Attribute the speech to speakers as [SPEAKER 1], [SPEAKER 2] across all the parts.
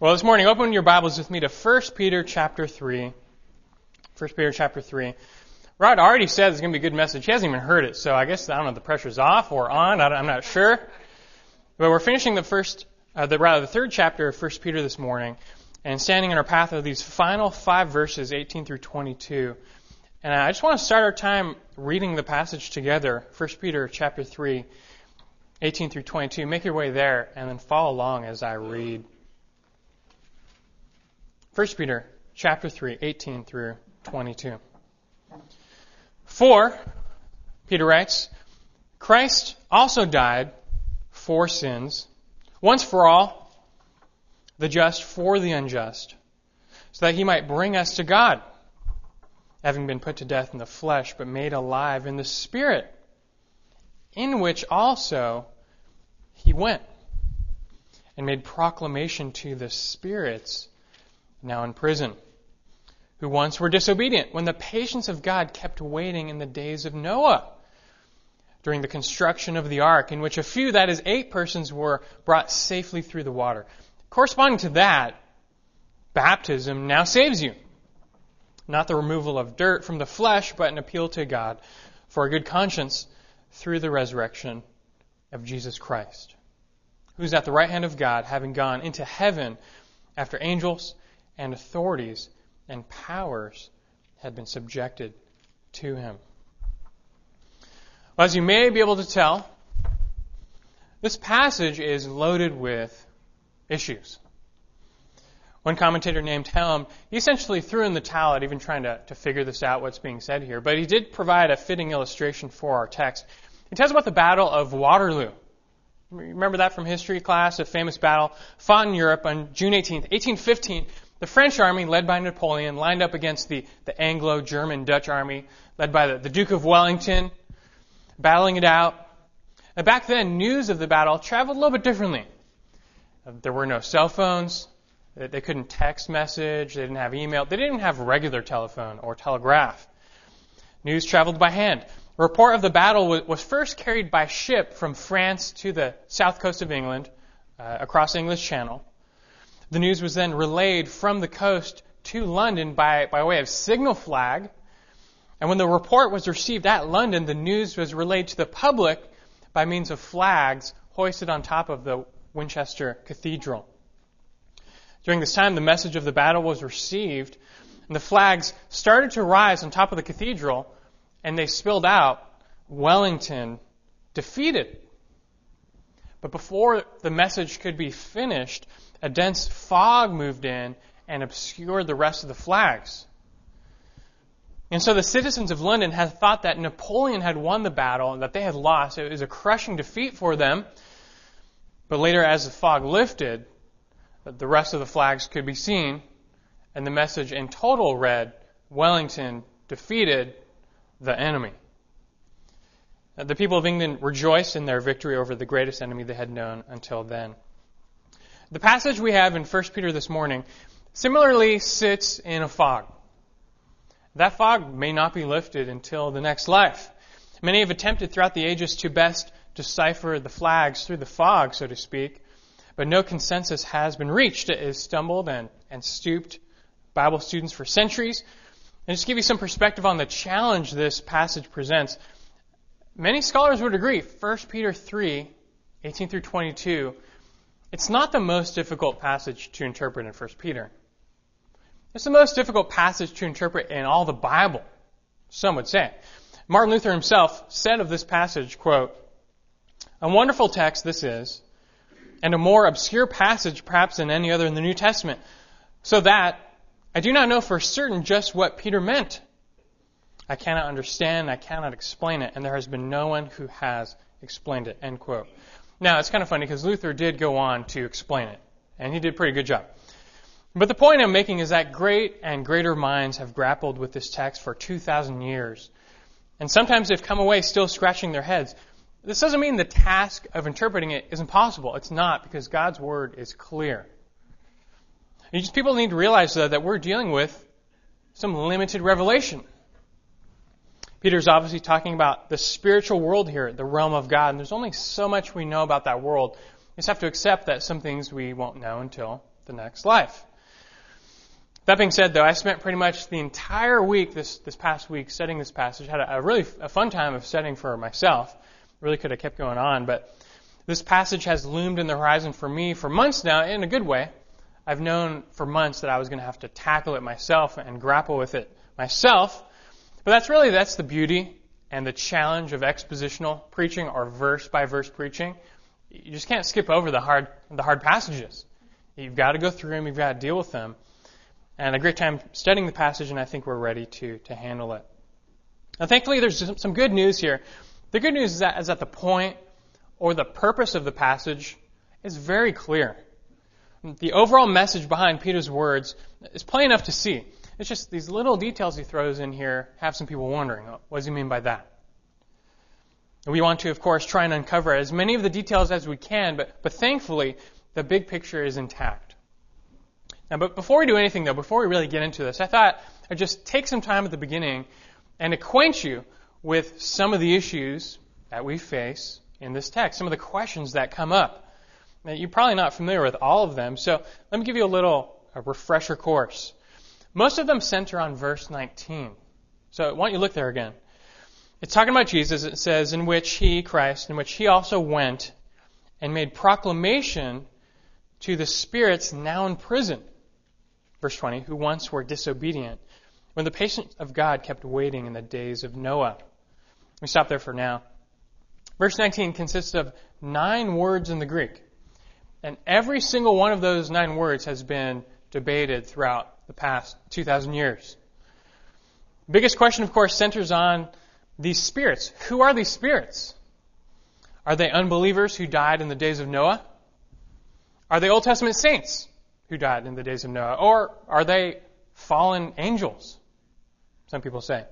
[SPEAKER 1] Well, this morning, open your Bibles with me to 1 Peter chapter 3. 1 Peter chapter 3. Rod already said it's going to be a good message. He hasn't even heard it, so I guess, I don't know the pressure's off or on. I'm not sure. But we're finishing the first, uh, the, rather, the third chapter of 1 Peter this morning and standing in our path of these final five verses, 18 through 22. And I just want to start our time reading the passage together, 1 Peter chapter 3, 18 through 22. Make your way there and then follow along as I read. 1 Peter chapter 3, 18 through 22. For, Peter writes, Christ also died for sins, once for all, the just for the unjust, so that he might bring us to God, having been put to death in the flesh, but made alive in the Spirit, in which also he went and made proclamation to the spirits now in prison, who once were disobedient when the patience of God kept waiting in the days of Noah during the construction of the ark, in which a few, that is, eight persons, were brought safely through the water. Corresponding to that, baptism now saves you. Not the removal of dirt from the flesh, but an appeal to God for a good conscience through the resurrection of Jesus Christ, who's at the right hand of God, having gone into heaven after angels and authorities and powers had been subjected to him. Well, as you may be able to tell, this passage is loaded with issues. One commentator named Helm, he essentially threw in the towel at even trying to, to figure this out, what's being said here, but he did provide a fitting illustration for our text. He tells about the Battle of Waterloo. Remember that from history class, a famous battle fought in Europe on June 18, 1815. The French army, led by Napoleon, lined up against the, the Anglo-German Dutch army, led by the, the Duke of Wellington, battling it out. And back then, news of the battle traveled a little bit differently. There were no cell phones. They couldn't text message. They didn't have email. They didn't have regular telephone or telegraph. News traveled by hand. A report of the battle was first carried by ship from France to the south coast of England, uh, across English Channel. The news was then relayed from the coast to London by, by way of signal flag, and when the report was received at London, the news was relayed to the public by means of flags hoisted on top of the Winchester Cathedral. During this time, the message of the battle was received, and the flags started to rise on top of the cathedral, and they spilled out Wellington defeated. But before the message could be finished, a dense fog moved in and obscured the rest of the flags. And so the citizens of London had thought that Napoleon had won the battle and that they had lost. It was a crushing defeat for them. But later, as the fog lifted, the rest of the flags could be seen, and the message in total read Wellington defeated the enemy. The people of England rejoiced in their victory over the greatest enemy they had known until then. The passage we have in 1 Peter this morning similarly sits in a fog. That fog may not be lifted until the next life. Many have attempted throughout the ages to best decipher the flags through the fog, so to speak, but no consensus has been reached. It has stumbled and, and stooped Bible students for centuries. And just to give you some perspective on the challenge this passage presents, many scholars would agree 1 Peter 3, 18 through 22, it's not the most difficult passage to interpret in 1 Peter. It's the most difficult passage to interpret in all the Bible, some would say. Martin Luther himself said of this passage, quote, A wonderful text this is, and a more obscure passage perhaps than any other in the New Testament, so that I do not know for certain just what Peter meant. I cannot understand, I cannot explain it, and there has been no one who has explained it, end quote. Now, it's kind of funny because Luther did go on to explain it, and he did a pretty good job. But the point I'm making is that great and greater minds have grappled with this text for 2,000 years. And sometimes they've come away still scratching their heads. This doesn't mean the task of interpreting it is impossible. It's not, because God's Word is clear. Just, people need to realize, though, that we're dealing with some limited revelation. Peter's obviously talking about the spiritual world here, the realm of God, and there's only so much we know about that world. We just have to accept that some things we won't know until the next life. That being said, though, I spent pretty much the entire week this this past week studying this passage. Had a, a really a fun time of studying for myself. Really could have kept going on, but this passage has loomed in the horizon for me for months now, in a good way. I've known for months that I was going to have to tackle it myself and grapple with it myself. But that's really that's the beauty and the challenge of expositional preaching or verse by verse preaching. You just can't skip over the hard the hard passages. You've got to go through them. You've got to deal with them and a great time studying the passage, and I think we're ready to, to handle it. Now, thankfully, there's some good news here. The good news is that, is that the point or the purpose of the passage is very clear. The overall message behind Peter's words is plain enough to see. It's just these little details he throws in here have some people wondering, oh, what does he mean by that? We want to, of course, try and uncover as many of the details as we can, but, but thankfully, the big picture is intact. Now, but before we do anything, though, before we really get into this, I thought I'd just take some time at the beginning and acquaint you with some of the issues that we face in this text, some of the questions that come up. Now, you're probably not familiar with all of them, so let me give you a little a refresher course. Most of them center on verse 19. So why don't you look there again? It's talking about Jesus. It says, in which he, Christ, in which he also went and made proclamation to the spirits now in prison verse 20, who once were disobedient, when the patience of God kept waiting in the days of Noah. We stop there for now. Verse 19 consists of nine words in the Greek. And every single one of those nine words has been debated throughout the past 2,000 years. Biggest question, of course, centers on these spirits. Who are these spirits? Are they unbelievers who died in the days of Noah? Are they Old Testament saints? who died in the days of Noah? Or are they fallen angels? Some people say.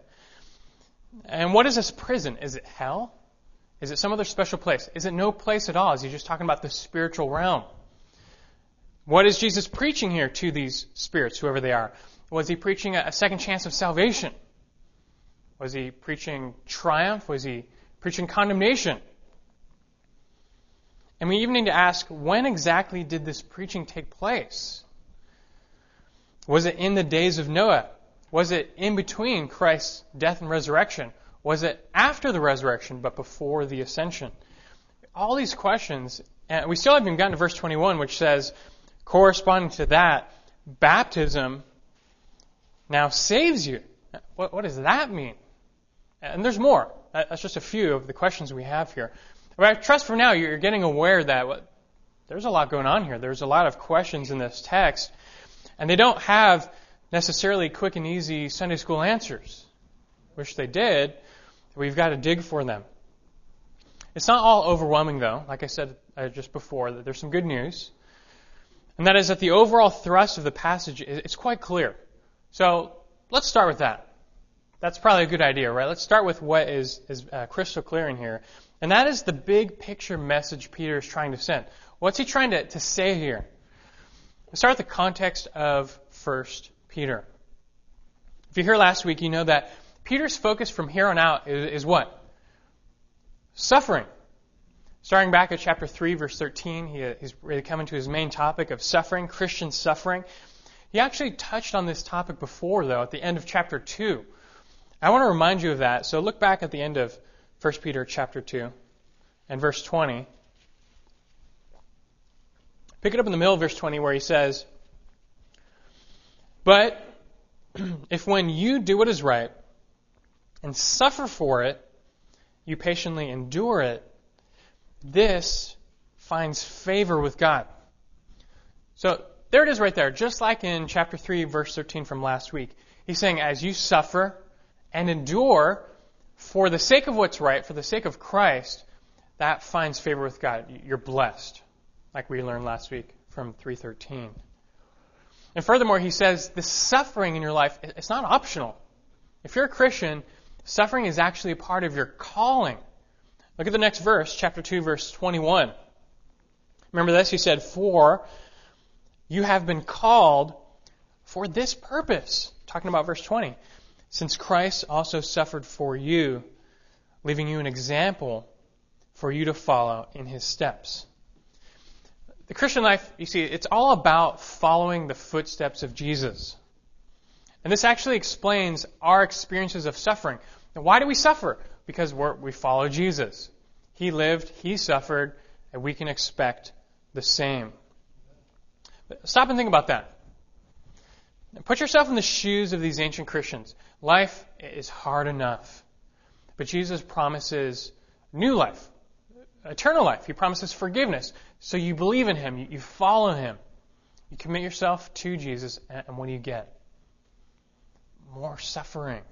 [SPEAKER 1] And what is this prison? Is it hell? Is it some other special place? Is it no place at all? Is he just talking about the spiritual realm? What is Jesus preaching here to these spirits, whoever they are? Was he preaching a second chance of salvation? Was he preaching triumph? Was he preaching condemnation? And we even need to ask when exactly did this preaching take place? Was it in the days of Noah? Was it in between Christ's death and resurrection? Was it after the resurrection but before the ascension? All these questions, and we still haven't gotten to verse 21, which says, corresponding to that, baptism now saves you. What, what does that mean? And there's more. That's just a few of the questions we have here. But I trust for now you're getting aware that what, there's a lot going on here. There's a lot of questions in this text, and they don't have necessarily quick and easy Sunday school answers. Wish they did. We've got to dig for them. It's not all overwhelming, though. Like I said uh, just before, that there's some good news, and that is that the overall thrust of the passage is quite clear. So let's start with that. That's probably a good idea, right? Let's start with what is, is uh, crystal clear in here. And that is the big picture message Peter is trying to send. What's he trying to, to say here? Let's start with the context of 1 Peter. If you hear last week, you know that Peter's focus from here on out is, is what? Suffering. Starting back at chapter 3, verse 13, he, he's really coming to his main topic of suffering, Christian suffering. He actually touched on this topic before, though, at the end of chapter 2. I want to remind you of that. So look back at the end of 1 Peter chapter 2 and verse 20. Pick it up in the middle of verse 20 where he says, But if when you do what is right and suffer for it, you patiently endure it, this finds favor with God. So there it is right there, just like in chapter 3, verse 13 from last week. He's saying, as you suffer and endure, for the sake of what's right, for the sake of Christ, that finds favor with God. You're blessed, like we learned last week from 313. And furthermore, he says the suffering in your life, it's not optional. If you're a Christian, suffering is actually a part of your calling. Look at the next verse, chapter 2, verse 21. Remember this? He said, For you have been called for this purpose. Talking about verse 20 since Christ also suffered for you, leaving you an example for you to follow in his steps. The Christian life, you see, it's all about following the footsteps of Jesus. And this actually explains our experiences of suffering. Now, why do we suffer? Because we follow Jesus. He lived, He suffered, and we can expect the same. Stop and think about that. Put yourself in the shoes of these ancient Christians. Life is hard enough. But Jesus promises new life, eternal life. He promises forgiveness. So you believe in Him, you follow Him, you commit yourself to Jesus, and what do you get? More suffering.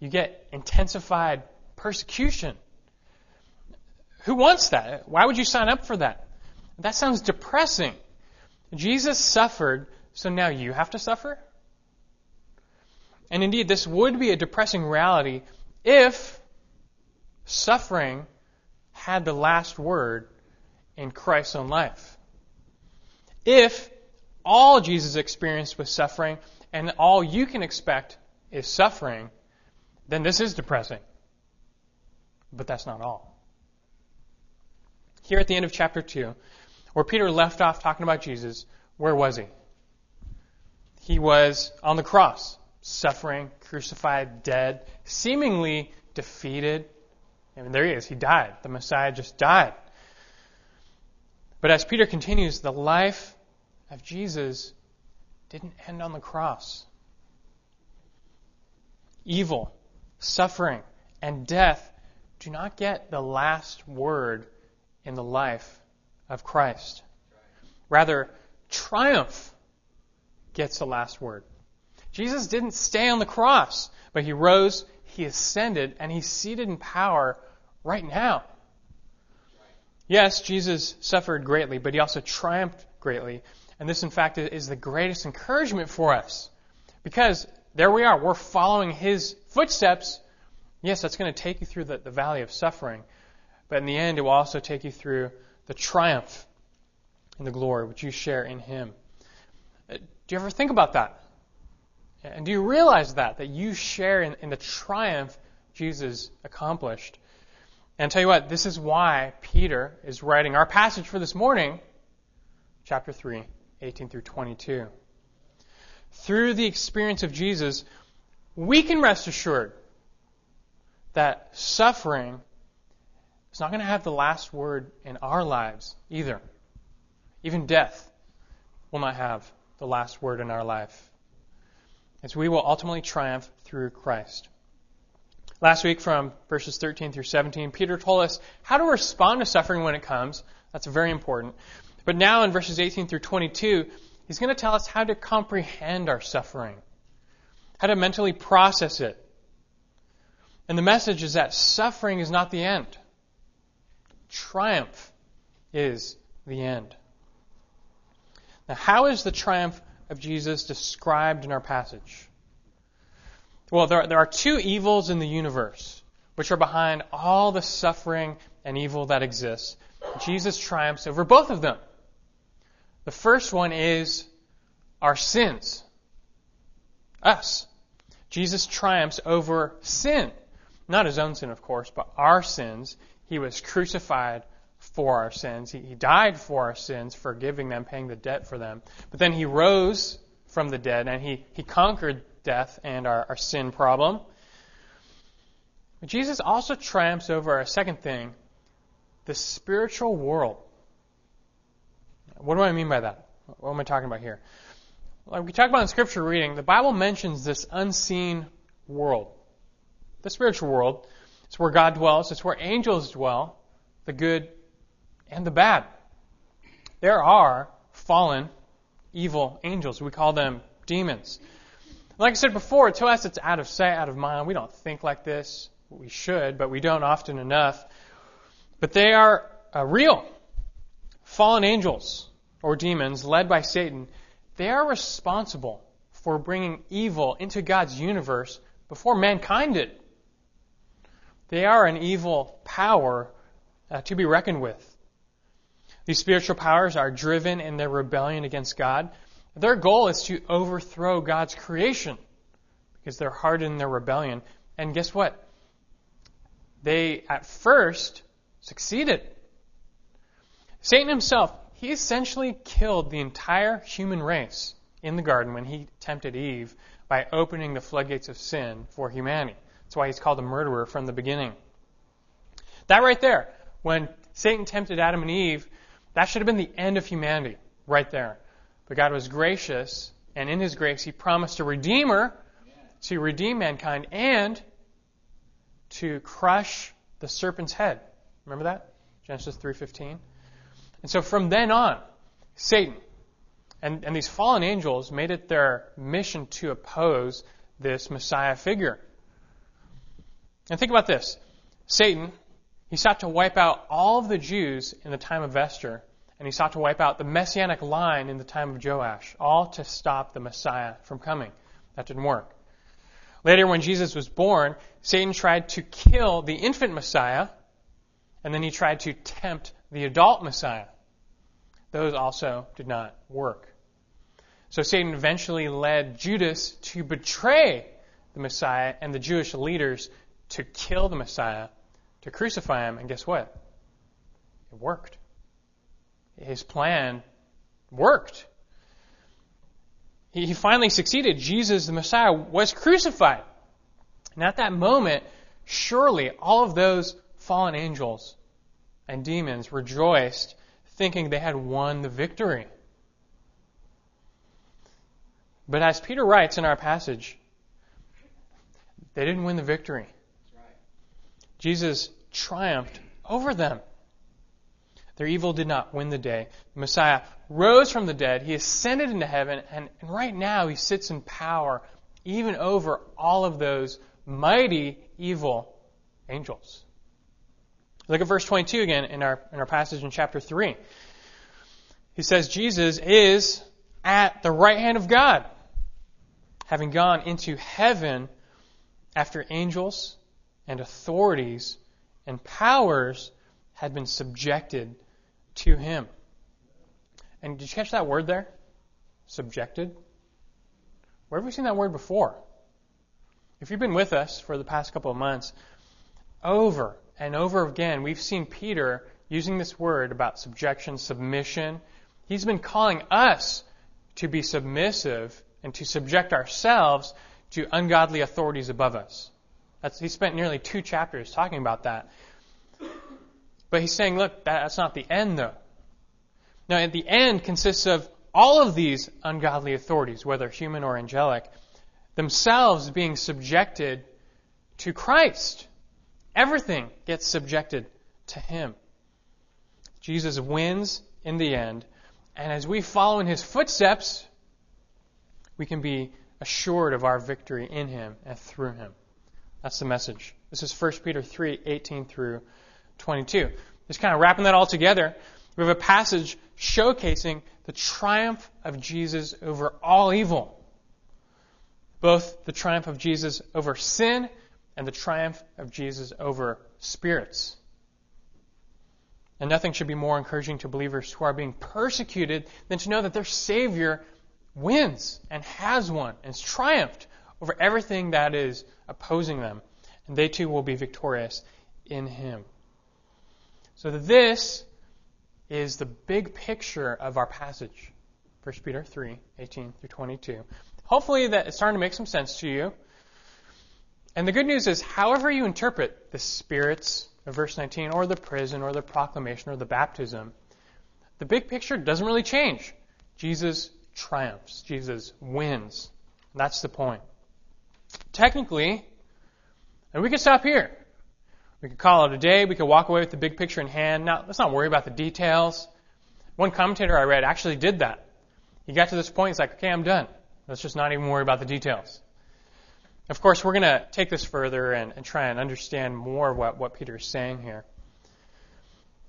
[SPEAKER 1] You get intensified persecution. Who wants that? Why would you sign up for that? That sounds depressing. Jesus suffered, so now you have to suffer? And indeed, this would be a depressing reality if suffering had the last word in Christ's own life. If all Jesus experienced was suffering and all you can expect is suffering, then this is depressing. But that's not all. Here at the end of chapter 2, where Peter left off talking about Jesus, where was he? He was on the cross, suffering, crucified, dead, seemingly defeated. I mean, there he is. He died. The Messiah just died. But as Peter continues, the life of Jesus didn't end on the cross. Evil, suffering, and death do not get the last word in the life of Christ. Rather, triumph gets the last word. Jesus didn't stay on the cross, but he rose, he ascended, and he's seated in power right now. Yes, Jesus suffered greatly, but he also triumphed greatly. And this, in fact, is the greatest encouragement for us. Because there we are, we're following his footsteps. Yes, that's going to take you through the, the valley of suffering, but in the end, it will also take you through the triumph and the glory which you share in him. Uh, do you ever think about that? And do you realize that, that you share in, in the triumph Jesus accomplished? And I'll tell you what, this is why Peter is writing our passage for this morning, chapter 3, 18 through 22. Through the experience of Jesus, we can rest assured that suffering is not going to have the last word in our lives either. Even death will not have the last word in our life. As we will ultimately triumph through Christ. Last week from verses 13 through 17, Peter told us how to respond to suffering when it comes. That's very important. But now in verses 18 through 22, he's going to tell us how to comprehend our suffering, how to mentally process it. And the message is that suffering is not the end. Triumph is the end. Now, how is the triumph of Jesus described in our passage? Well, there, there are two evils in the universe which are behind all the suffering and evil that exists. Jesus triumphs over both of them. The first one is our sins. Us. Jesus triumphs over sin. Not his own sin, of course, but our sins. He was crucified for our sins. He, he died for our sins, forgiving them, paying the debt for them. But then he rose from the dead and he, he conquered death and our, our sin problem. But Jesus also triumphs over a second thing the spiritual world. What do I mean by that? What am I talking about here? Like we talk about in scripture reading, the Bible mentions this unseen world. The spiritual world. It's where God dwells, it's where angels dwell, the good and the bad. There are fallen, evil angels. We call them demons. Like I said before, to us it's out of sight, out of mind. We don't think like this. We should, but we don't often enough. But they are uh, real. Fallen angels or demons led by Satan, they are responsible for bringing evil into God's universe before mankind did. They are an evil power uh, to be reckoned with. These spiritual powers are driven in their rebellion against God. Their goal is to overthrow God's creation because they're hardened in their rebellion. And guess what? They, at first, succeeded. Satan himself, he essentially killed the entire human race in the garden when he tempted Eve by opening the floodgates of sin for humanity. That's why he's called a murderer from the beginning. That right there, when Satan tempted Adam and Eve, that should have been the end of humanity, right there. But God was gracious, and in his grace, he promised a redeemer to redeem mankind and to crush the serpent's head. Remember that? Genesis 3:15. And so from then on, Satan and, and these fallen angels made it their mission to oppose this Messiah figure. And think about this. Satan, he sought to wipe out all of the Jews in the time of Esther, and he sought to wipe out the messianic line in the time of Joash, all to stop the Messiah from coming. That didn't work. Later, when Jesus was born, Satan tried to kill the infant Messiah, and then he tried to tempt the adult Messiah. Those also did not work. So Satan eventually led Judas to betray the Messiah and the Jewish leaders to kill the Messiah, to crucify him, and guess what? It worked. His plan worked. He finally succeeded. Jesus, the Messiah, was crucified. And at that moment, surely all of those fallen angels and demons rejoiced, thinking they had won the victory. But as Peter writes in our passage, they didn't win the victory. Jesus triumphed over them. Their evil did not win the day. The Messiah rose from the dead. He ascended into heaven, and, and right now he sits in power even over all of those mighty evil angels. Look at verse 22 again in our, in our passage in chapter 3. He says, Jesus is at the right hand of God having gone into heaven after angels and authorities and powers had been subjected to him. And did you catch that word there? Subjected? Where have we seen that word before? If you've been with us for the past couple of months, over and over again, we've seen Peter using this word about subjection, submission. He's been calling us to be submissive and to subject ourselves to ungodly authorities above us. That's, he spent nearly two chapters talking about that. But he's saying, look, that, that's not the end, though. Now, at the end consists of all of these ungodly authorities, whether human or angelic, themselves being subjected to Christ. Everything gets subjected to Him. Jesus wins in the end, and as we follow in His footsteps, we can be assured of our victory in him and through him. That's the message. This is 1 Peter 3, 18 through 22. Just kind of wrapping that all together, we have a passage showcasing the triumph of Jesus over all evil. Both the triumph of Jesus over sin and the triumph of Jesus over spirits. And nothing should be more encouraging to believers who are being persecuted than to know that their Savior wins and has won and has triumphed over everything that is opposing them. And they too will be victorious in Him. So this is the big picture of our passage. 1 Peter 3, 18 through 22. Hopefully that is starting to make some sense to you. And the good news is, however you interpret the spirits of verse 19, or the prison, or the proclamation, or the baptism, the big picture doesn't really change. Jesus triumphs. Jesus wins. That's the point. Technically, and we could stop here. We could call it a day. We could walk away with the big picture in hand. Now, let's not worry about the details. One commentator I read actually did that. He got to this point, he's like, okay, I'm done. Let's just not even worry about the details. Of course, we're going to take this further and, and try and understand more what, what Peter is saying here.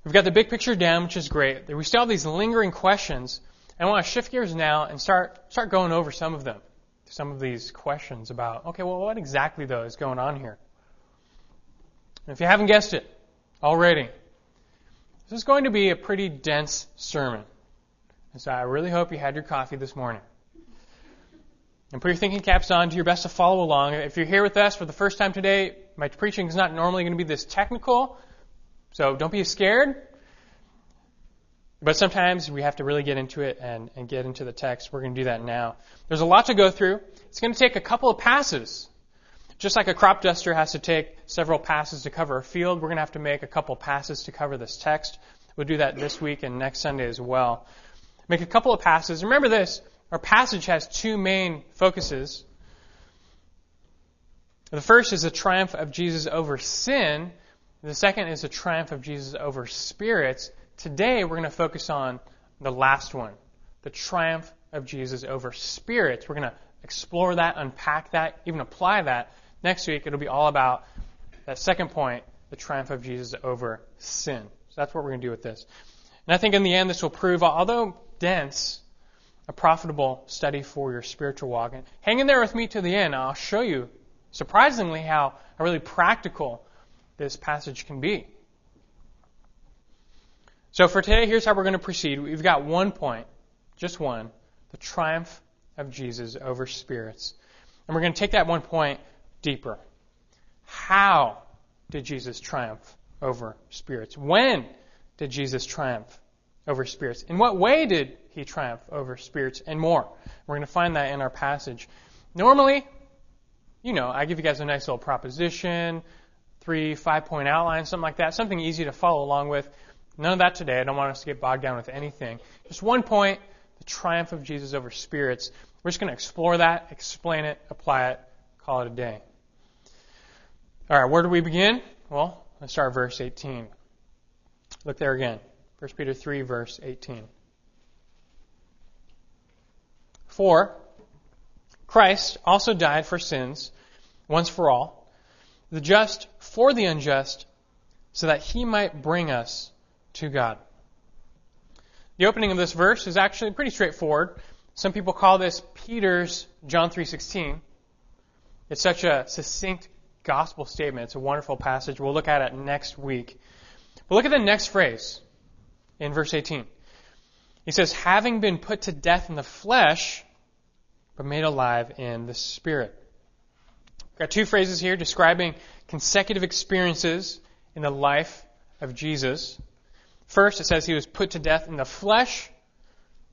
[SPEAKER 1] We've got the big picture down, which is great. We still have these lingering questions I want to shift gears now and start start going over some of them, some of these questions about okay, well, what exactly though is going on here? And if you haven't guessed it already, this is going to be a pretty dense sermon. And so I really hope you had your coffee this morning. And put your thinking caps on, do your best to follow along. If you're here with us for the first time today, my preaching is not normally going to be this technical, so don't be scared But sometimes we have to really get into it and, and get into the text. We're going to do that now. There's a lot to go through. It's going to take a couple of passes. Just like a crop duster has to take several passes to cover a field, we're going to have to make a couple passes to cover this text. We'll do that this week and next Sunday as well. Make a couple of passes. Remember this, our passage has two main focuses. The first is the triumph of Jesus over sin. The second is the triumph of Jesus over spirits. Today we're going to focus on the last one, the triumph of Jesus over spirits. We're going to explore that, unpack that, even apply that. Next week it'll be all about that second point, the triumph of Jesus over sin. So that's what we're going to do with this. And I think in the end this will prove, although dense, a profitable study for your spiritual walk. And hang in there with me to the end. I'll show you, surprisingly, how really practical this passage can be. So for today, here's how we're going to proceed. We've got one point, just one, the triumph of Jesus over spirits. And we're going to take that one point deeper. How did Jesus triumph over spirits? When did Jesus triumph over spirits? In what way did he triumph over spirits? And more. We're going to find that in our passage. Normally, you know, I give you guys a nice little proposition, three, five point outline, something like that, something easy to follow along with. None of that today. I don't want us to get bogged down with anything. Just one point, the triumph of Jesus over spirits. We're just going to explore that, explain it, apply it, call it a day. All right, where do we begin? Well, let's start verse 18. Look there again. 1 Peter 3, verse 18. For Christ also died for sins once for all, the just for the unjust, so that he might bring us to God. The opening of this verse is actually pretty straightforward. Some people call this Peter's John 3:16. It's such a succinct gospel statement. It's a wonderful passage. We'll look at it next week. But look at the next phrase in verse 18. He says, having been put to death in the flesh, but made alive in the spirit. We've got two phrases here describing consecutive experiences in the life of Jesus. First, it says he was put to death in the flesh.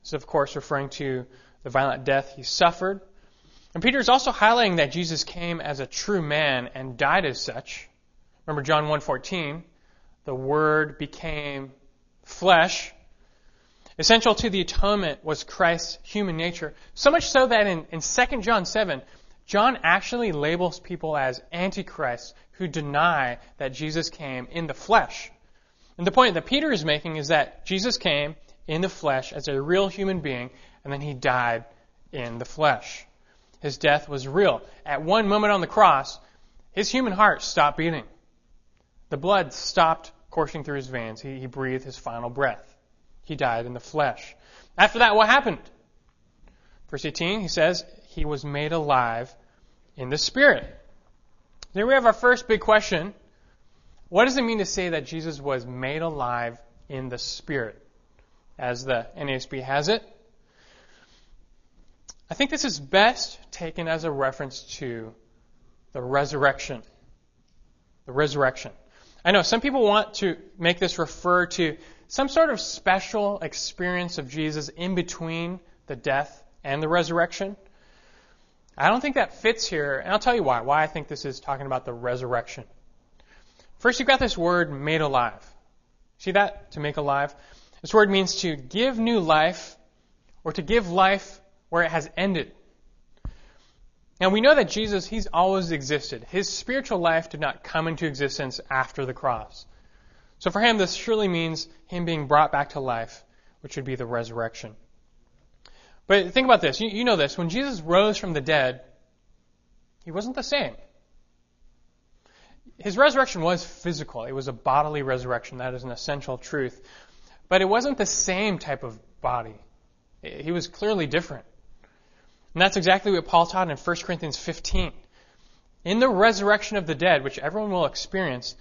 [SPEAKER 1] This is, of course, referring to the violent death he suffered. And Peter is also highlighting that Jesus came as a true man and died as such. Remember John 1:14, the word became flesh. Essential to the atonement was Christ's human nature, so much so that in, in 2 John 7, John actually labels people as antichrists who deny that Jesus came in the flesh. And the point that Peter is making is that Jesus came in the flesh as a real human being, and then he died in the flesh. His death was real. At one moment on the cross, his human heart stopped beating. The blood stopped coursing through his veins. He, he breathed his final breath. He died in the flesh. After that, what happened? Verse 18, he says, he was made alive in the Spirit. Then we have our first big question. What does it mean to say that Jesus was made alive in the Spirit? As the NASB has it. I think this is best taken as a reference to the resurrection. The resurrection. I know some people want to make this refer to some sort of special experience of Jesus in between the death and the resurrection. I don't think that fits here, and I'll tell you why. Why I think this is talking about the resurrection. First, you've got this word made alive. See that? To make alive? This word means to give new life or to give life where it has ended. Now we know that Jesus, he's always existed. His spiritual life did not come into existence after the cross. So for him, this surely means him being brought back to life, which would be the resurrection. But think about this. You, you know this. When Jesus rose from the dead, he wasn't the same. His resurrection was physical. It was a bodily resurrection. That is an essential truth. But it wasn't the same type of body. He was clearly different. And that's exactly what Paul taught in 1 Corinthians 15. In the resurrection of the dead, which everyone will experience,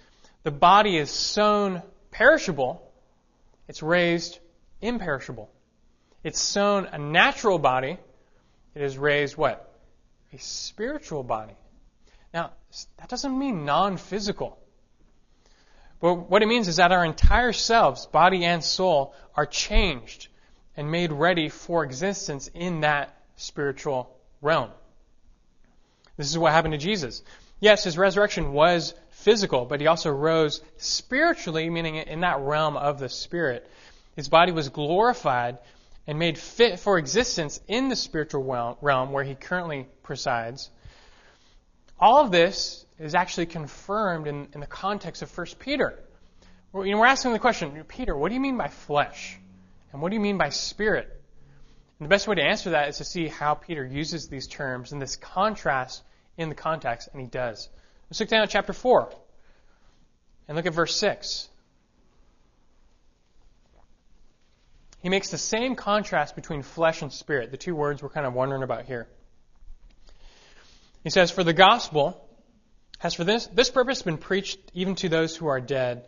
[SPEAKER 1] the body is sown perishable, it's raised imperishable. It's sown a natural body, it is raised what? A spiritual body. Now, that doesn't mean non physical. But what it means is that our entire selves, body and soul, are changed and made ready for existence in that spiritual realm. This is what happened to Jesus. Yes, his resurrection was physical, but he also rose spiritually, meaning in that realm of the spirit. His body was glorified and made fit for existence in the spiritual realm where he currently presides. All of this is actually confirmed in, in the context of 1 Peter. We're, you know, we're asking the question, Peter, what do you mean by flesh? And what do you mean by spirit? And the best way to answer that is to see how Peter uses these terms and this contrast in the context, and he does. Let's look down at chapter 4 and look at verse 6. He makes the same contrast between flesh and spirit, the two words we're kind of wondering about here. He says, For the gospel has for this, this purpose been preached even to those who are dead.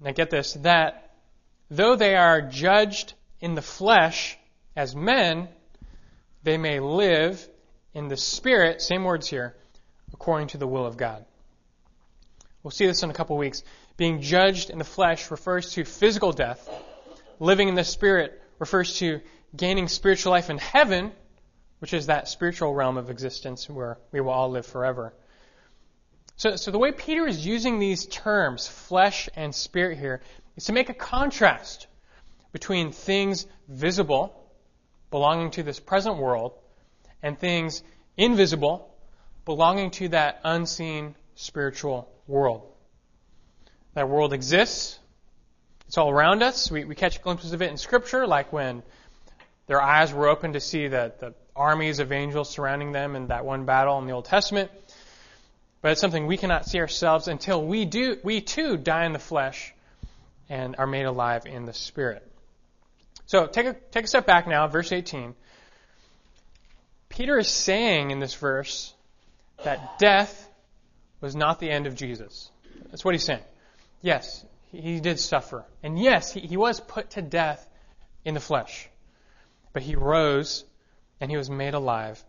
[SPEAKER 1] Now get this, that though they are judged in the flesh as men, they may live in the spirit, same words here, according to the will of God. We'll see this in a couple of weeks. Being judged in the flesh refers to physical death. Living in the spirit refers to gaining spiritual life in heaven, which is that spiritual realm of existence where we will all live forever. So, so the way Peter is using these terms, flesh and spirit here, is to make a contrast between things visible, belonging to this present world, and things invisible, belonging to that unseen spiritual world. That world exists. It's all around us. We, we catch glimpses of it in Scripture, like when their eyes were open to see the, the armies of angels surrounding them in that one battle in the Old Testament. But it's something we cannot see ourselves until we do, we too die in the flesh and are made alive in the spirit. So take a, take a step back now, verse 18. Peter is saying in this verse that death was not the end of Jesus. That's what he's saying. Yes, he did suffer. And yes, he, he was put to death in the flesh. But he rose and he was made alive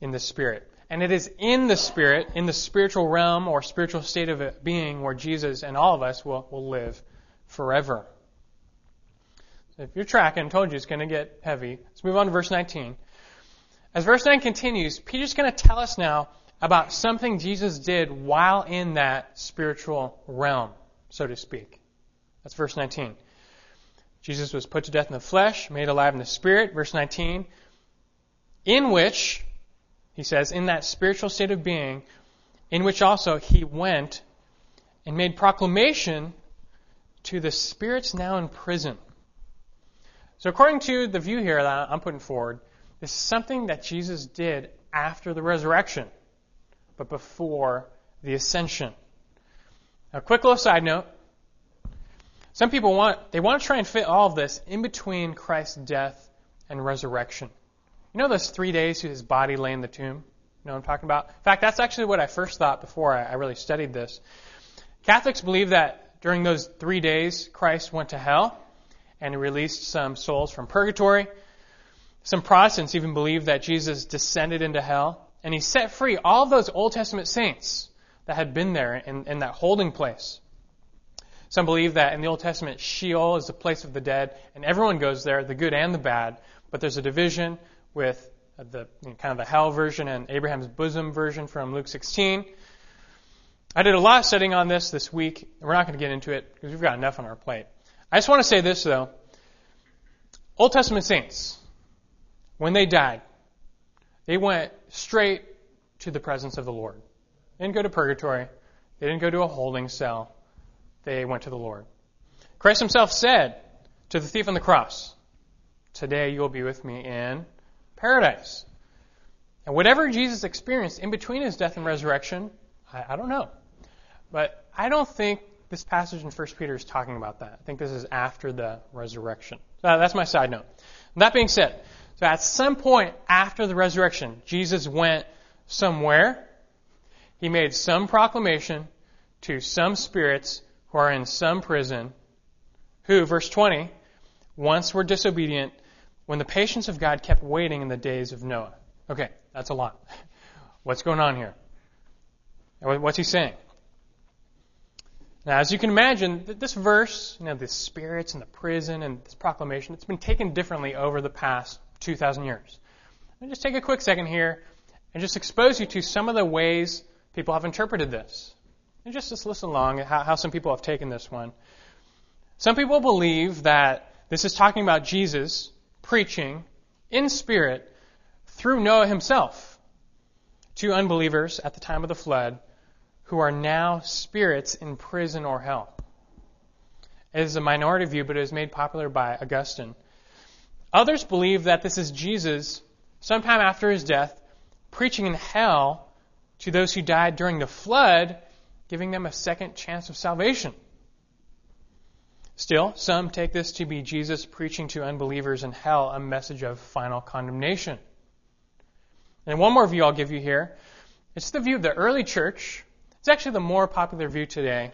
[SPEAKER 1] in the spirit. And it is in the spirit, in the spiritual realm or spiritual state of being where Jesus and all of us will, will live forever. If you're tracking, I told you it's going to get heavy. Let's move on to verse 19. As verse 9 continues, Peter's going to tell us now about something Jesus did while in that spiritual realm, so to speak. That's verse 19. Jesus was put to death in the flesh, made alive in the spirit, verse 19, in which, he says, in that spiritual state of being, in which also he went and made proclamation to the spirits now in prison. So according to the view here that I'm putting forward, this is something that Jesus did after the resurrection, but before the ascension. Now, quick little side note. Some people want, they want to try and fit all of this in between Christ's death and resurrection. You know those three days his body lay in the tomb? You know I'm talking about? In fact, that's actually what I first thought before I, I really studied this. Catholics believe that during those three days, Christ went to hell and released some souls from purgatory. Some Protestants even believe that Jesus descended into hell and he set free all of those Old Testament saints that had been there in, in that holding place. Some believe that in the Old Testament, Sheol is the place of the dead, and everyone goes there, the good and the bad. But there's a division with the you know, kind of the hell version and Abraham's bosom version from Luke 16. I did a lot of studying on this this week. We're not going to get into it because we've got enough on our plate. I just want to say this though. Old Testament saints, when they died, they went straight to the presence of the Lord. They didn't go to purgatory. They didn't go to a holding cell. They went to the Lord. Christ himself said to the thief on the cross, Today you will be with me in paradise. And whatever Jesus experienced in between his death and resurrection, I, I don't know. But I don't think this passage in 1 Peter is talking about that. I think this is after the resurrection. So that's my side note. That being said, so at some point after the resurrection, Jesus went somewhere. He made some proclamation to some spirits who are in some prison, who, verse 20, once were disobedient when the patience of God kept waiting in the days of Noah. Okay, that's a lot. What's going on here? What's he saying? Now, as you can imagine, this verse, you know, the spirits and the prison and this proclamation, it's been taken differently over the past 2,000 years. Let me just take a quick second here and just expose you to some of the ways people have interpreted this. And just, just listen along how, how some people have taken this one. Some people believe that this is talking about Jesus preaching in spirit through Noah himself to unbelievers at the time of the flood who are now spirits in prison or hell. It is a minority view, but it is made popular by Augustine. Others believe that this is Jesus, sometime after his death, preaching in hell to those who died during the flood, giving them a second chance of salvation. Still, some take this to be Jesus preaching to unbelievers in hell a message of final condemnation. And one more view I'll give you here. It's the view of the early church. It's actually the more popular view today.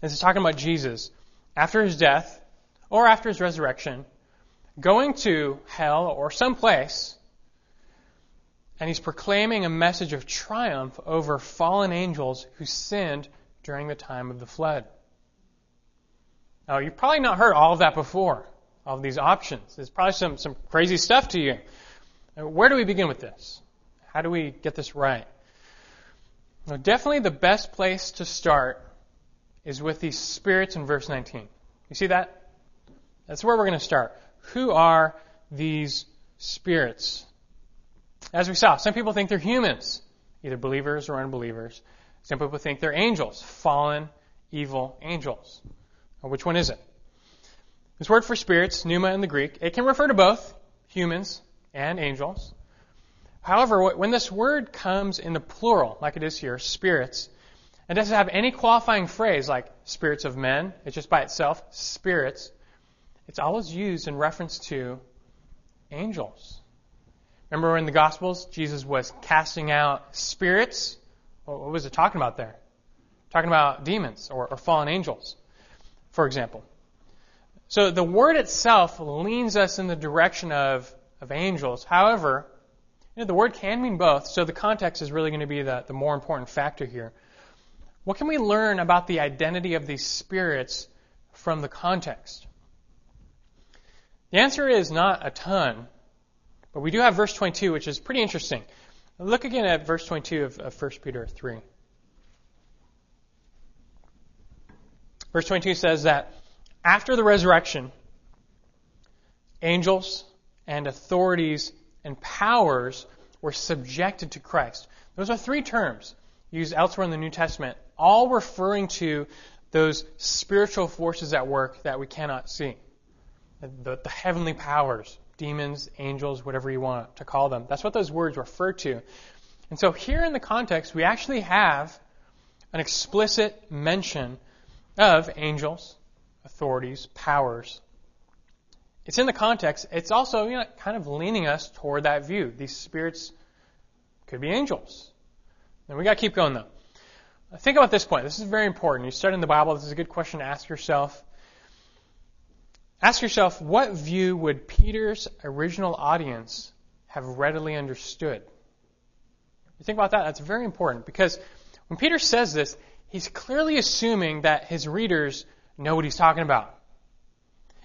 [SPEAKER 1] This is talking about Jesus after his death or after his resurrection, going to hell or some place, and he's proclaiming a message of triumph over fallen angels who sinned during the time of the flood. Now, you've probably not heard all of that before, all of these options. There's probably some, some crazy stuff to you. Where do we begin with this? How do we get this right? Definitely the best place to start is with these spirits in verse 19. You see that? That's where we're going to start. Who are these spirits? As we saw, some people think they're humans, either believers or unbelievers. Some people think they're angels, fallen, evil angels. Which one is it? This word for spirits, pneuma in the Greek, it can refer to both humans and angels. However, when this word comes in the plural, like it is here, spirits, it doesn't have any qualifying phrase like spirits of men. It's just by itself, spirits. It's always used in reference to angels. Remember in the Gospels, Jesus was casting out spirits? What was it talking about there? Talking about demons or, or fallen angels for example. So the word itself leans us in the direction of, of angels. However, you know, the word can mean both, so the context is really going to be the, the more important factor here. What can we learn about the identity of these spirits from the context? The answer is not a ton, but we do have verse 22, which is pretty interesting. Look again at verse 22 of, of 1 Peter 3. Verse 22 says that after the resurrection, angels and authorities and powers were subjected to Christ. Those are three terms used elsewhere in the New Testament, all referring to those spiritual forces at work that we cannot see. The, the, heavenly powers, demons, angels, whatever you want to call them. That's what those words refer to. And so here in the context, we actually have an explicit mention of angels, authorities, powers. It's in the context. It's also you know, kind of leaning us toward that view. These spirits could be angels. And we got to keep going though. Think about this point. This is very important. You start in the Bible. This is a good question to ask yourself. Ask yourself, what view would Peter's original audience have readily understood? You think about that. That's very important because when Peter says this, he's clearly assuming that his readers know what he's talking about.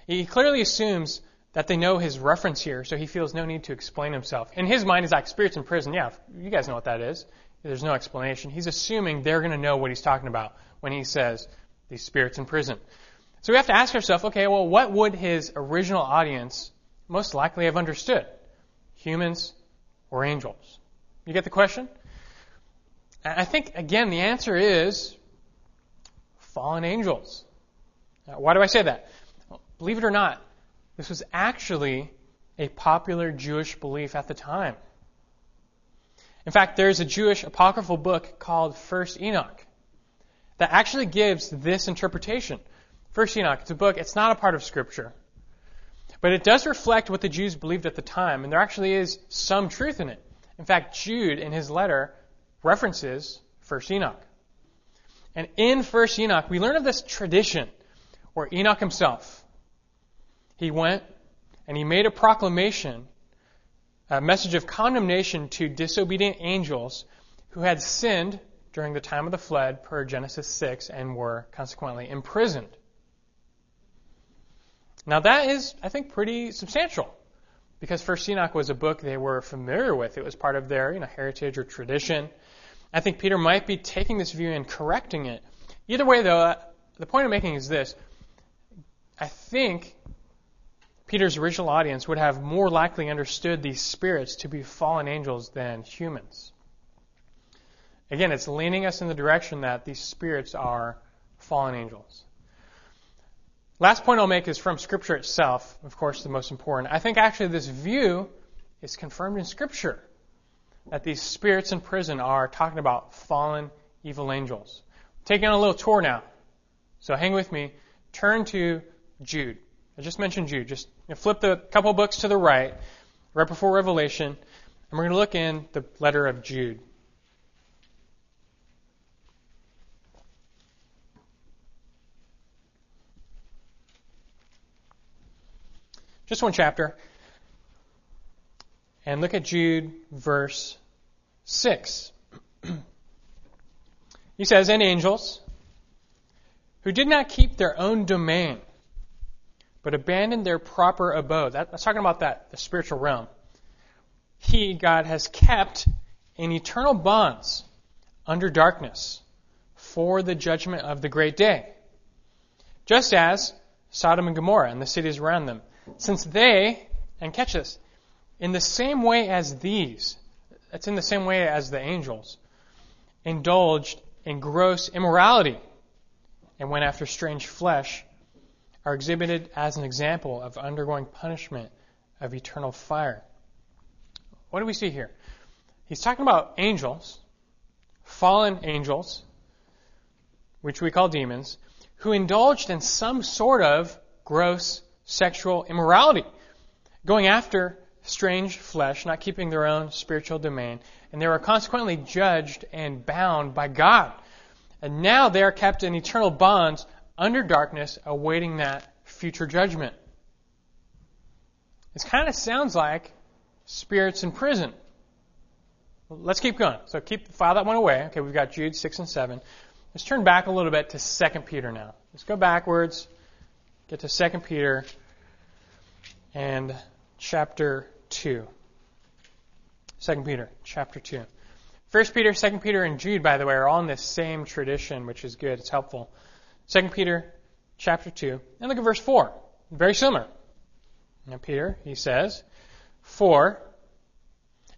[SPEAKER 1] He clearly assumes that they know his reference here, so he feels no need to explain himself. In his mind, he's like, spirits in prison. Yeah, you guys know what that is. There's no explanation. He's assuming they're going to know what he's talking about when he says these spirits in prison. So we have to ask ourselves, okay, well, what would his original audience most likely have understood? Humans or angels? You get the question? I think, again, the answer is fallen angels. Now, why do I say that? Well, believe it or not, this was actually a popular Jewish belief at the time. In fact, there's a Jewish apocryphal book called First Enoch that actually gives this interpretation. First Enoch, it's a book, it's not a part of Scripture. But it does reflect what the Jews believed at the time, and there actually is some truth in it. In fact, Jude, in his letter, references First Enoch. And in First Enoch, we learn of this tradition where Enoch himself, he went and he made a proclamation, a message of condemnation to disobedient angels who had sinned during the time of the flood per Genesis 6 and were consequently imprisoned. Now that is, I think, pretty substantial because First Enoch was a book they were familiar with. It was part of their you know, heritage or tradition. I think Peter might be taking this view and correcting it. Either way, though, uh, the point I'm making is this. I think Peter's original audience would have more likely understood these spirits to be fallen angels than humans. Again, it's leaning us in the direction that these spirits are fallen angels. Last point I'll make is from Scripture itself, of course, the most important. I think actually this view is confirmed in Scripture that these spirits in prison are talking about fallen evil angels. Taking a little tour now. So hang with me. Turn to Jude. I just mentioned Jude. Just flip the couple books to the right, right before Revelation, and we're going to look in the letter of Jude. Just one chapter. And look at Jude, verse 6. he says, And angels, who did not keep their own domain, but abandoned their proper abode. That, that's talking about that, the spiritual realm. He, God, has kept in eternal bonds under darkness for the judgment of the great day. Just as Sodom and Gomorrah and the cities around them since they, and catch this, in the same way as these, that's in the same way as the angels, indulged in gross immorality and went after strange flesh, are exhibited as an example of undergoing punishment of eternal fire. What do we see here? He's talking about angels, fallen angels, which we call demons, who indulged in some sort of gross sexual immorality, going after strange flesh, not keeping their own spiritual domain, and they were consequently judged and bound by God. And now they are kept in eternal bonds under darkness, awaiting that future judgment. It kind of sounds like spirits in prison. Let's keep going. So keep file that one away. Okay, we've got Jude six and seven. Let's turn back a little bit to Second Peter now. Let's go backwards. Get to 2 Peter and chapter 2. 2 Peter chapter 2. 1 Peter, 2 Peter, and Jude, by the way, are all in this same tradition, which is good. It's helpful. 2 Peter chapter 2. And look at verse 4. Very similar. Now, Peter, he says, For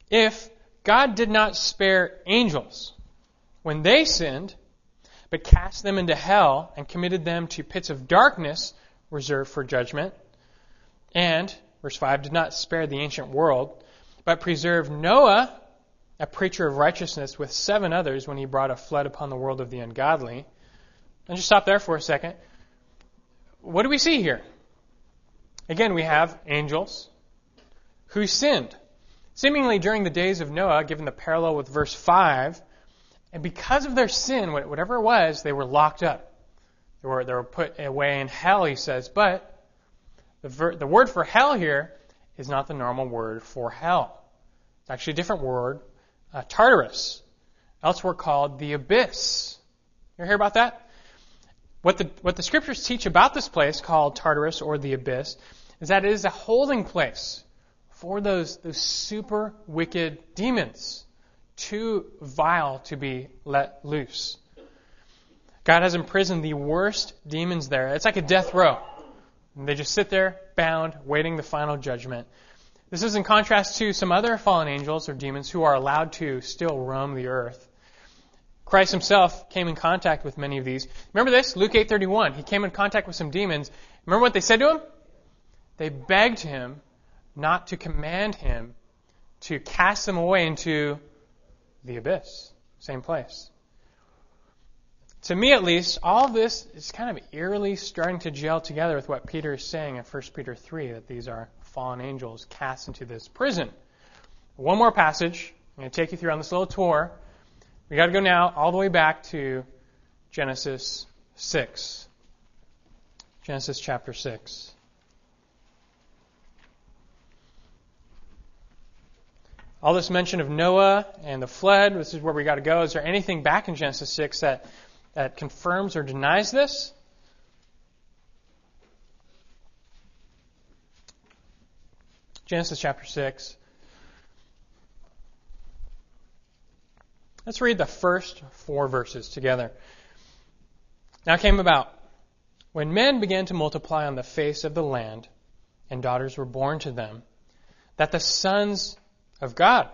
[SPEAKER 1] if God did not spare angels when they sinned, but cast them into hell and committed them to pits of darkness reserved for judgment. And, verse 5, did not spare the ancient world, but preserved Noah, a preacher of righteousness, with seven others when he brought a flood upon the world of the ungodly. And just stop there for a second. What do we see here? Again, we have angels who sinned. Seemingly during the days of Noah, given the parallel with verse 5, and because of their sin, whatever it was, they were locked up. They were, they were put away in hell, he says. But the, ver- the word for hell here is not the normal word for hell. It's actually a different word, uh, Tartarus, elsewhere called the abyss. You hear about that? What the, what the scriptures teach about this place called Tartarus or the abyss is that it is a holding place for those, those super wicked demons, too vile to be let loose. God has imprisoned the worst demons there. It's like a death row. And they just sit there, bound, waiting the final judgment. This is in contrast to some other fallen angels or demons who are allowed to still roam the earth. Christ himself came in contact with many of these. Remember this? Luke 8:31. He came in contact with some demons. Remember what they said to him? They begged him not to command him to cast them away into the abyss. Same place to me at least, all this is kind of eerily starting to gel together with what Peter is saying in 1 Peter 3 that these are fallen angels cast into this prison. One more passage. I'm going to take you through on this little tour. We got to go now all the way back to Genesis 6. Genesis chapter 6. all this mention of Noah and the flood, this is where we got to go. Is there anything back in Genesis 6 that, that confirms or denies this? Genesis chapter 6. Let's read the first four verses together. Now came about when men began to multiply on the face of the land, and daughters were born to them, that the sons of God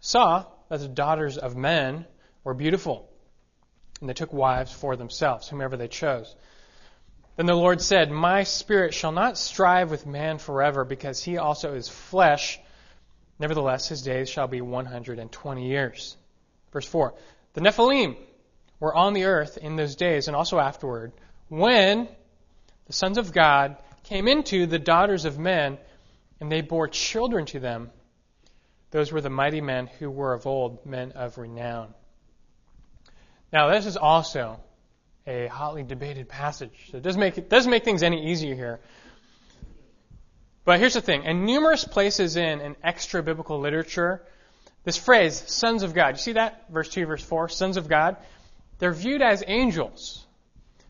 [SPEAKER 1] saw that the daughters of men were beautiful, and they took wives for themselves, whomever they chose. Then the Lord said, My spirit shall not strive with man forever, because he also is flesh. Nevertheless, his days shall be 120 years. Verse 4 The Nephilim were on the earth in those days, and also afterward, when the sons of God came into the daughters of men, and they bore children to them. Those were the mighty men who were of old, men of renown. Now, this is also a hotly debated passage. So it doesn't make, it doesn't make things any easier here. But here's the thing. In numerous places in, in extra biblical literature, this phrase, sons of God, you see that? Verse 2, verse 4, sons of God, they're viewed as angels.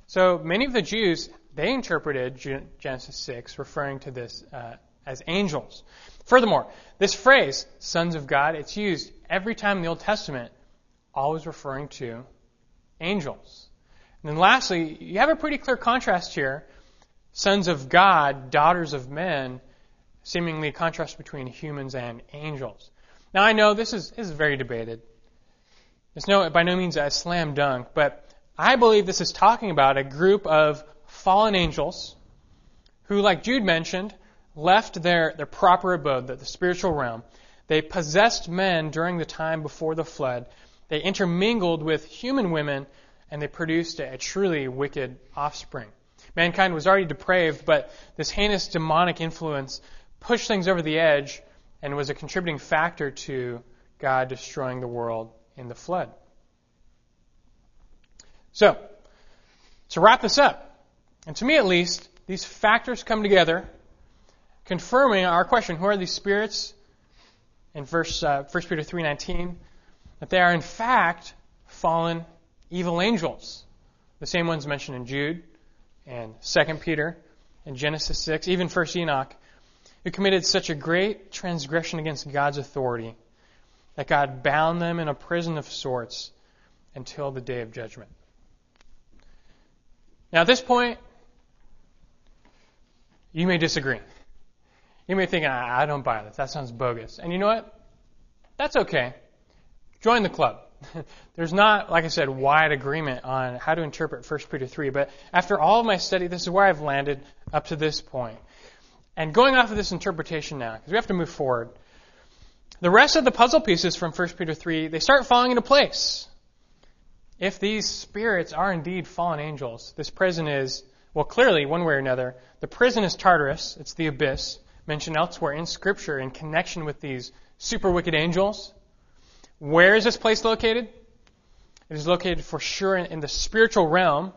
[SPEAKER 1] So many of the Jews, they interpreted Genesis 6 referring to this uh, as angels. Furthermore, this phrase, sons of God, it's used every time in the Old Testament, always referring to angels. And then lastly, you have a pretty clear contrast here. Sons of God, daughters of men, seemingly a contrast between humans and angels. Now I know this is, is very debated. It's no, by no means a slam dunk, but I believe this is talking about a group of fallen angels who, like Jude mentioned, left their, their proper abode, the, the spiritual realm. They possessed men during the time before the flood. They intermingled with human women, and they produced a, truly wicked offspring. Mankind was already depraved, but this heinous demonic influence pushed things over the edge and was a contributing factor to God destroying the world in the flood. So, to wrap this up, and to me at least, these factors come together, confirming our question: Who are these spirits? In verse uh, 1 Peter 3:19, that they are in fact fallen evil angels, the same ones mentioned in Jude and 2 Peter and Genesis 6, even 1 Enoch, who committed such a great transgression against God's authority that God bound them in a prison of sorts until the day of judgment. Now, at this point, you may disagree. You may think, I don't buy this. That sounds bogus. And you know what? That's okay. Join the club. There's not, like I said, wide agreement on how to interpret 1 Peter 3, but after all of my study, this is where I've landed up to this point. And going off of this interpretation now, because we have to move forward, the rest of the puzzle pieces from 1 Peter 3, they start falling into place. If these spirits are indeed fallen angels, this prison is, well, clearly, one way or another, the prison is Tartarus, it's the abyss, mentioned elsewhere in Scripture in connection with these super wicked angels. Where is this place located? It is located for sure in, the spiritual realm,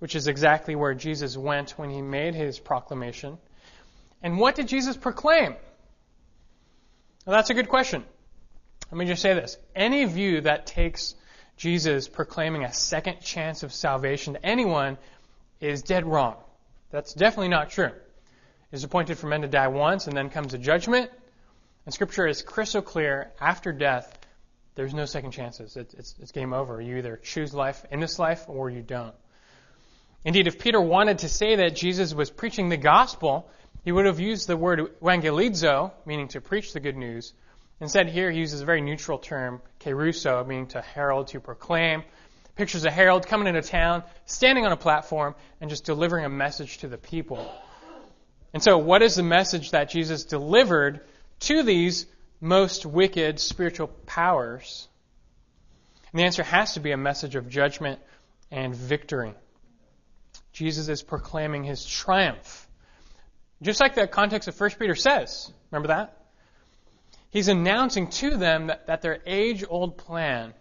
[SPEAKER 1] which is exactly where Jesus went when he made his proclamation. And what did Jesus proclaim? Well, that's a good question. Let me just say this. Any view that takes Jesus proclaiming a second chance of salvation to anyone is dead wrong. That's definitely not true. It is appointed for men to die once and then comes a judgment. And Scripture is crystal clear. After death, there's no second chances. It's, it's, it's game over. You either choose life in this life or you don't. Indeed, if Peter wanted to say that Jesus was preaching the gospel, he would have used the word evangelizo, meaning to preach the good news. Instead, here he uses a very neutral term, kerusso, meaning to herald, to proclaim. Pictures a herald coming into town, standing on a platform, and just delivering a message to the people. And so, what is the message that Jesus delivered to these most wicked spiritual powers? And the answer has to be a message of judgment and victory. Jesus is proclaiming his triumph just like the context of 1 Peter says. Remember that? He's announcing to them that, that their age old plan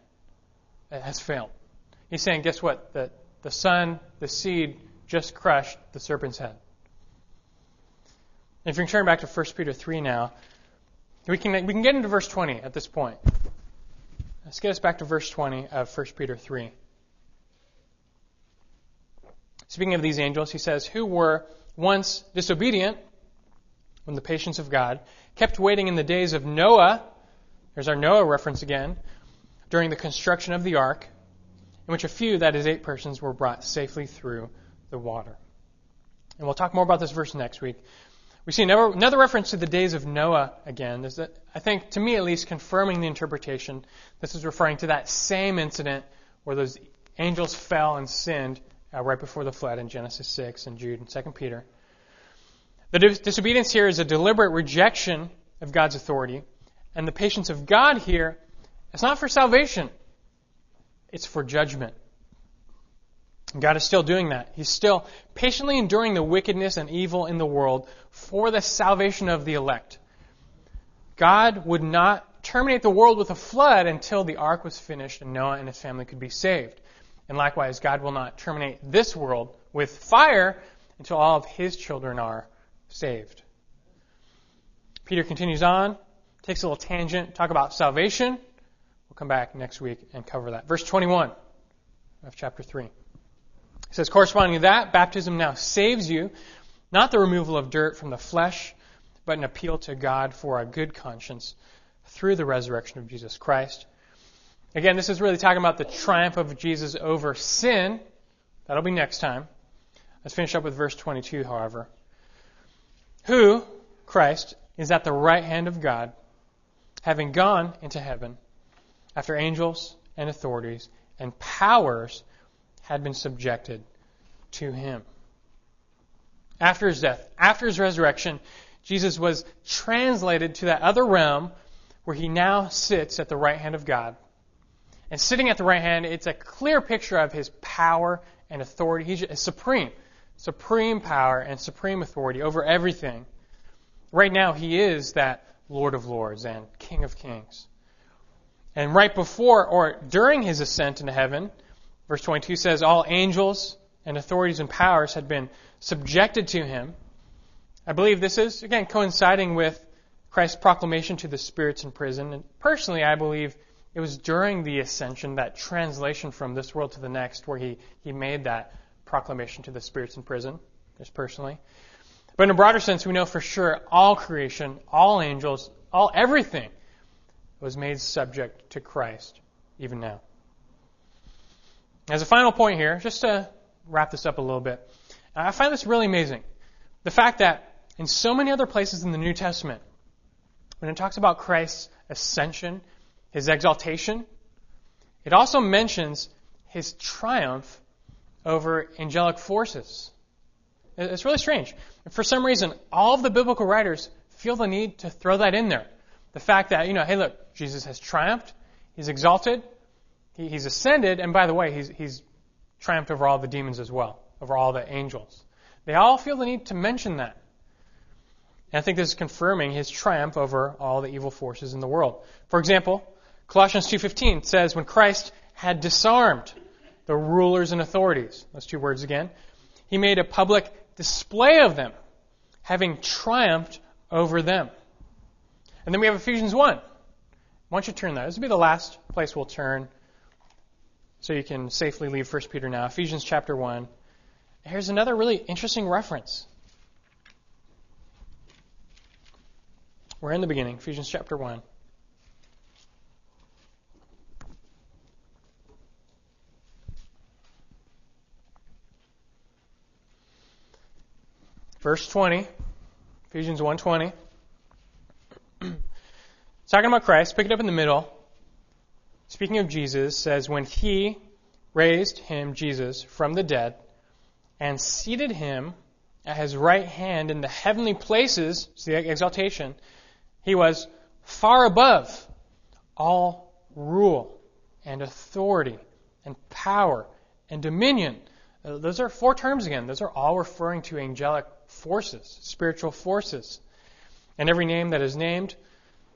[SPEAKER 1] has failed. He's saying, guess what? The, the son, the seed, just crushed the serpent's head. If you turn back to 1 Peter 3 now, We can, we can get into verse 20 at this point. Let's get us back to verse 20 of 1 Peter 3. Speaking of these angels, he says, who were once disobedient when the patience of God kept waiting in the days of Noah. There's our Noah reference again. During the construction of the ark, in which a few, that is, eight persons, were brought safely through the water. And we'll talk more about this verse next week. We see another, another reference to the days of Noah again. Is that, I think, to me at least, confirming the interpretation. This is referring to that same incident where those angels fell and sinned uh, right before the flood in Genesis 6 and Jude and 2 Peter. The dis- disobedience here is a deliberate rejection of God's authority. And the patience of God here is not for salvation, it's for judgment. God is still doing that. He's still patiently enduring the wickedness and evil in the world for the salvation of the elect. God would not terminate the world with a flood until the ark was finished and Noah and his family could be saved. And likewise, God will not terminate this world with fire until all of his children are saved. Peter continues on, takes a little tangent, talk about salvation. We'll come back next week and cover that. Verse 21 of chapter 3. Says, corresponding to that, baptism now saves you, not the removal of dirt from the flesh, but an appeal to God for a good conscience through the resurrection of Jesus Christ. Again, this is really talking about the triumph of Jesus over sin. That'll be next time. Let's finish up with verse 22, however. Who, Christ, is at the right hand of God, having gone into heaven after angels and authorities and powers had been subjected to him. After his death, after his resurrection, Jesus was translated to that other realm where he now sits at the right hand of God and sitting at the right hand, it's a clear picture of his power and authority. He's supreme, supreme power and supreme authority over everything. Right now, he is that Lord of Lords and King of Kings. And right before or during his ascent into heaven, verse 22 says, All angels and authorities and powers had been subjected to him. I believe this is, again, coinciding with Christ's proclamation to the spirits in prison. And personally, I believe it was during the ascension, that translation from this world to the next, where he, he made that proclamation to the spirits in prison, just personally. But in a broader sense, we know for sure all creation, all angels, all everything was made subject to Christ, even now. As a final point here, just to wrap this up a little bit, I find this really amazing. The fact that in so many other places in the New Testament, when it talks about Christ's ascension his exaltation. It also mentions his triumph over angelic forces. It's really strange. For some reason, all of the biblical writers feel the need to throw that in there. The fact that, you know, hey, look, Jesus has triumphed, he's exalted, he, he's ascended, and by the way, he's, he's triumphed over all the demons as well, over all the angels. They all feel the need to mention that. And I think this is confirming his triumph over all the evil forces in the world. For example, Colossians 2:15 says when Christ had disarmed the rulers and authorities, those two words again, he made a public display of them, having triumphed over them. And then we have Ephesians 1. Why don't you turn that? This will be the last place we'll turn so you can safely leave 1 Peter now. Ephesians chapter 1. Here's another really interesting reference. We're in the beginning, Ephesians chapter 1. Verse 20, Ephesians 1.20. talking about Christ, pick it up in the middle. Speaking of Jesus, says, When he raised him, Jesus, from the dead, and seated him at his right hand in the heavenly places, see the exaltation, he was far above all rule and authority and power and dominion. Uh, those are four terms again. Those are all referring to angelic forces, spiritual forces, and every name that is named,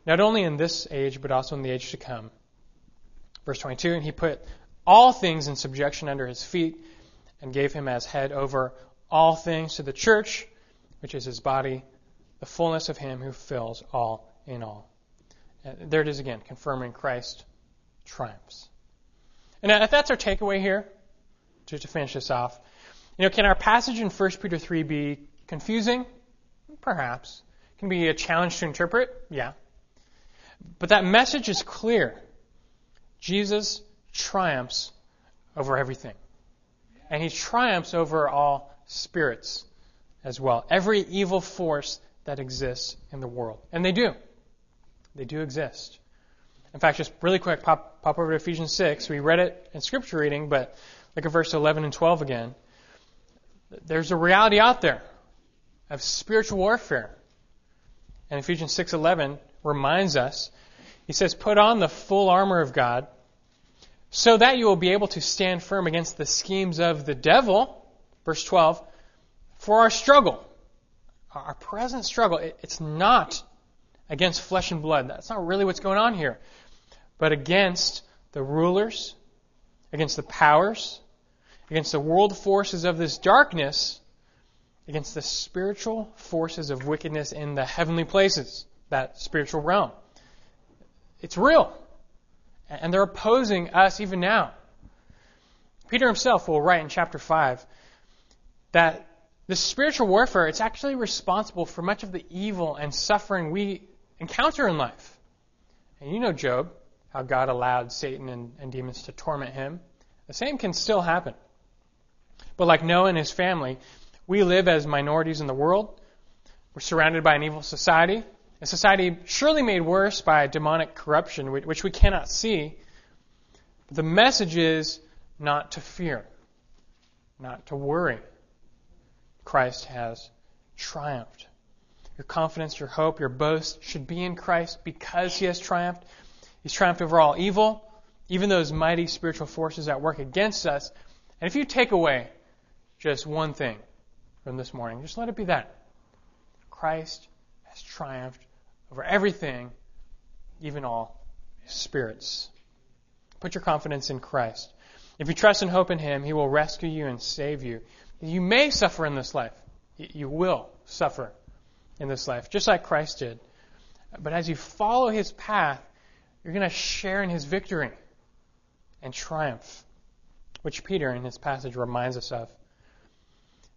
[SPEAKER 1] not only in this age, but also in the age to come. Verse 22, and he put all things in subjection under his feet and gave him as head over all things to the church, which is his body, the fullness of him who fills all in all. Uh, there it is again, confirming Christ triumphs. And if that's our takeaway here, just to finish this off, you know, can our passage in 1 Peter 3 be confusing? Perhaps. Can be a challenge to interpret? Yeah. But that message is clear. Jesus triumphs over everything. And he triumphs over all spirits as well. Every evil force that exists in the world. And they do. They do exist. In fact, just really quick, pop, pop over to Ephesians 6. We read it in scripture reading, but look at verse 11 and 12 again. There's a reality out there of spiritual warfare. And Ephesians 6:11 reminds us. He says, "Put on the full armor of God, so that you will be able to stand firm against the schemes of the devil." Verse 12, "For our struggle, our present struggle, it's not against flesh and blood. That's not really what's going on here. But against the rulers, against the powers, against the world forces of this darkness, against the spiritual forces of wickedness in the heavenly places, that spiritual realm. It's real. And they're opposing us even now. Peter himself will write in chapter 5 that this spiritual warfare, it's actually responsible for much of the evil and suffering we encounter in life. And you know Job, how God allowed Satan and, and demons to torment him. The same can still happen. But like Noah and his family, we live as minorities in the world. We're surrounded by an evil society, a society surely made worse by demonic corruption, which we cannot see. The message is not to fear, not to worry. Christ has triumphed. Your confidence, your hope, your boast should be in Christ because he has triumphed. He's triumphed over all evil, even those mighty spiritual forces that work against us. And if you take away just one thing from this morning, just let it be that Christ has triumphed over everything, even all spirits. Put your confidence in Christ. If you trust and hope in Him, He will rescue you and save you. You may suffer in this life. You will suffer in this life, just like Christ did. But as you follow his path, you're going to share in his victory and triumph, which Peter in his passage reminds us of.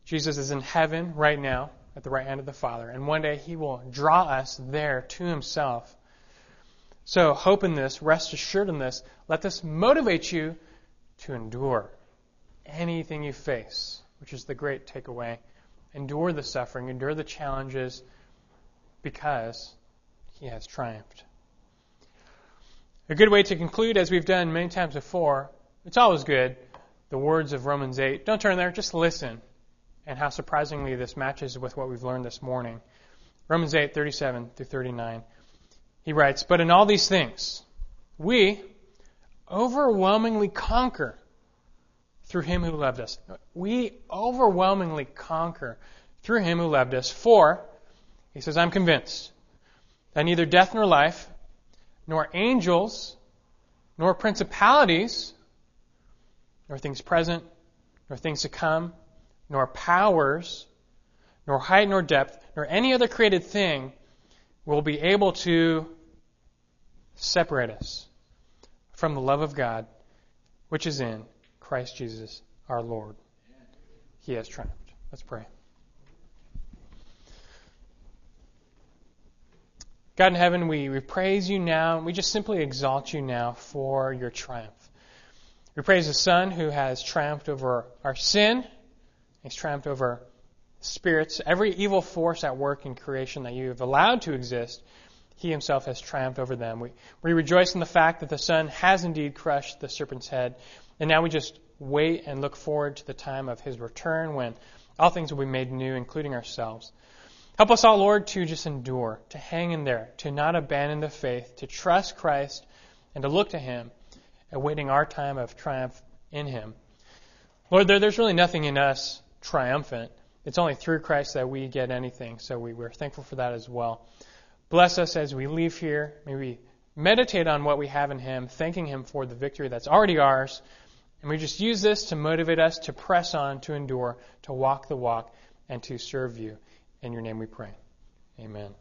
[SPEAKER 1] Jesus is in heaven right now at the right hand of the Father, and one day he will draw us there to himself. So hope in this, rest assured in this, let this motivate you to endure anything you face, which is the great takeaway. Endure the suffering, endure the challenges, because he has triumphed. A good way to conclude, as we've done many times before, it's always good, the words of Romans 8. Don't turn there, just listen. And how surprisingly this matches with what we've learned this morning. Romans 8, 37 through 39. He writes, But in all these things, we overwhelmingly conquer through him who loved us. We overwhelmingly conquer through him who loved us. For he says, I'm convinced that neither death nor life, nor angels, nor principalities, nor things present, nor things to come, nor powers, nor height nor depth, nor any other created thing will be able to separate us from the love of God which is in Christ Jesus our Lord. He has triumphed. Let's pray. God in heaven, we, we praise you now. We just simply exalt you now for your triumph. We praise the Son who has triumphed over our sin. He's triumphed over spirits, every evil force at work in creation that you have allowed to exist. He himself has triumphed over them. We, we rejoice in the fact that the Son has indeed crushed the serpent's head. And now we just wait and look forward to the time of his return when all things will be made new, including ourselves. Help us all, Lord, to just endure, to hang in there, to not abandon the faith, to trust Christ, and to look to Him, awaiting our time of triumph in Him. Lord, there, there's really nothing in us triumphant. It's only through Christ that we get anything, so we, we're thankful for that as well. Bless us as we leave here. May we meditate on what we have in Him, thanking Him for the victory that's already ours. And we just use this to motivate us to press on, to endure, to walk the walk, and to serve you. In your name we pray. Amen.